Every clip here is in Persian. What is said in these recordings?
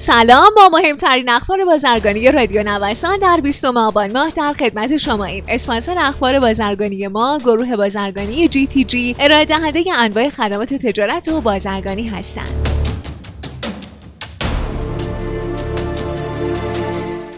سلام با مهمترین اخبار بازرگانی رادیو نوسان در 20 آبان ماه در خدمت شما ایم اسپانسر اخبار بازرگانی ما گروه بازرگانی جی تی جی ارائه دهنده انواع خدمات تجارت و بازرگانی هستند.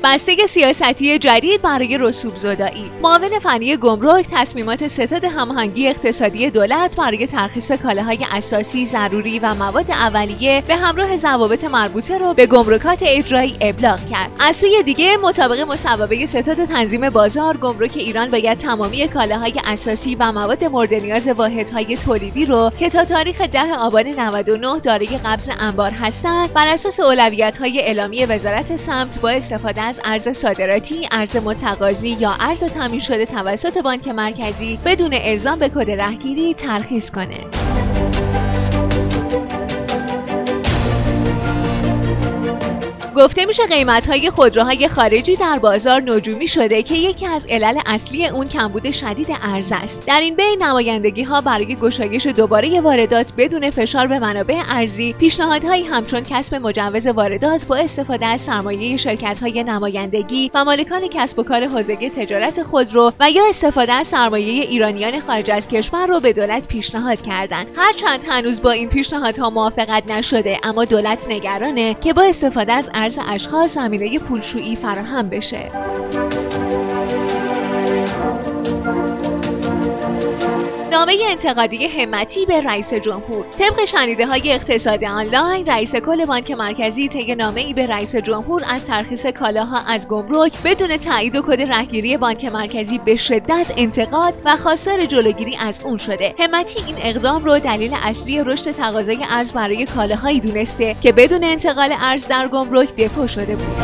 بسته سیاستی جدید برای رسوب زدایی معاون فنی گمرک تصمیمات ستاد هماهنگی اقتصادی دولت برای ترخیص کالاهای اساسی ضروری و مواد اولیه به همراه ضوابط مربوطه را به گمرکات اجرایی ابلاغ کرد. از سوی دیگه مطابق مصوبه ستاد تنظیم بازار گمرک ایران باید تمامی کالاهای اساسی و مواد مورد نیاز واحدهای تولیدی رو که تا تاریخ 10 آبان 99 دارای قبض انبار هستند بر اساس اولویت‌های اعلامی وزارت سمت با استفاده از ارز صادراتی، ارز متقاضی یا ارز تامین شده توسط بانک مرکزی بدون الزام به کد رهگیری ترخیص کنه. گفته میشه قیمت های خودروهای خارجی در بازار نجومی شده که یکی از علل اصلی اون کمبود شدید ارز است. در این بین نمایندگی ها برای گشایش دوباره واردات بدون فشار به منابع ارزی پیشنهادهایی همچون کسب مجوز واردات با استفاده از سرمایه شرکت های نمایندگی و مالکان کسب و کار حوزه تجارت خودرو و یا استفاده از سرمایه ایرانیان خارج از کشور رو به دولت پیشنهاد کردند هرچند هنوز با این پیشنهادها موافقت نشده اما دولت نگرانه که با استفاده از ارز اشخاص زمینه پولشویی فراهم بشه. نامه انتقادی همتی به رئیس جمهور. طبق شنیده های اقتصاد آنلاین رئیس کل بانک مرکزی طی نامه ای به رئیس جمهور از ترخیص کالاها از گمرک بدون تایید و کد رهگیری بانک مرکزی به شدت انتقاد و خواستار جلوگیری از اون شده. همتی این اقدام رو دلیل اصلی رشد تقاضای ارز برای کالاهایی دونسته که بدون انتقال ارز در گمرک دپو شده بود.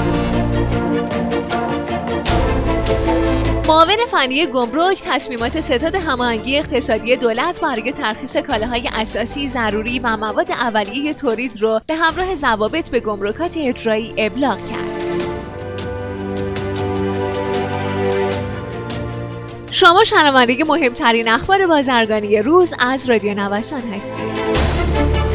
معاون فنی گمرک تصمیمات ستاد هماهنگی اقتصادی دولت برای ترخیص کالاهای اساسی ضروری و مواد اولیه تولید رو به همراه ضوابط به گمرکات اجرایی ابلاغ کرد. شما شنونده مهمترین اخبار بازرگانی روز از رادیو نوسان هستید.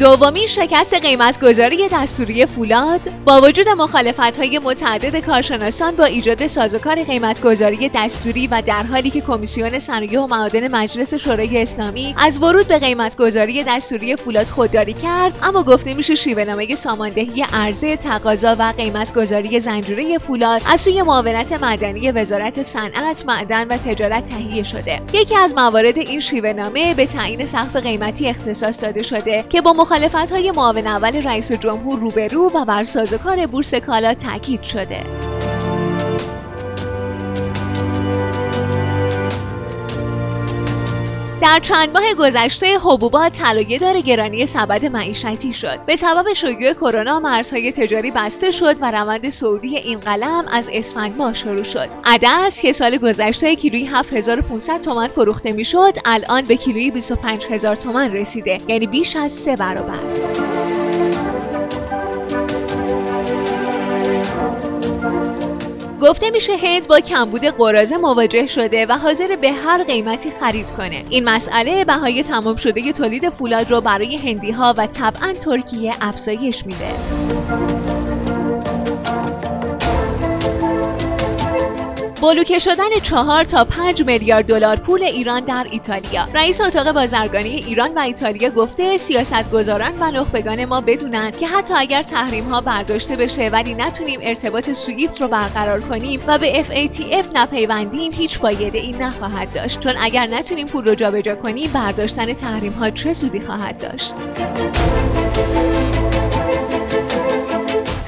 دومی شکست قیمت گذاری دستوری فولاد با وجود مخالفت های متعدد کارشناسان با ایجاد سازوکار قیمت گذاری دستوری و در حالی که کمیسیون صنایع و معادن مجلس شورای اسلامی از ورود به قیمت گذاری دستوری فولاد خودداری کرد اما گفته میشه شیوه نامه ساماندهی عرضه تقاضا و قیمت گذاری زنجیره فولاد از سوی معاونت مدنی وزارت صنعت معدن و تجارت تهیه شده. یکی از موارد این شیوه نامه به تعیین سقف قیمتی اختصاص داده شده که با مخالفت های معاون اول رئیس جمهور روبرو و بر سازوکار بورس کالا تاکید شده. در چند ماه گذشته حبوبات طلایه دار گرانی سبد معیشتی شد. به سبب شیوع کرونا مرزهای تجاری بسته شد و روند سعودی این قلم از اسفند ماه شروع شد. عدس که سال گذشته کیلویی 7500 تومان فروخته می‌شد الان به کیلویی 25000 تومان رسیده. یعنی بیش از سه برابر. گفته میشه هند با کمبود قرازه مواجه شده و حاضر به هر قیمتی خرید کنه. این مسئله بهای تمام شده تولید فولاد رو برای هندی ها و طبعا ترکیه افزایش میده. بلوکه شدن چهار تا 5 میلیارد دلار پول ایران در ایتالیا. رئیس اتاق بازرگانی ایران و ایتالیا گفته سیاستگزاران و نخبگان ما بدونن که حتی اگر تحریم ها برداشته بشه ولی نتونیم ارتباط سویفت رو برقرار کنیم و به FATF نپیوندیم هیچ فایده ای نخواهد داشت. چون اگر نتونیم پول رو جابجا کنیم برداشتن تحریم ها چه سودی خواهد داشت؟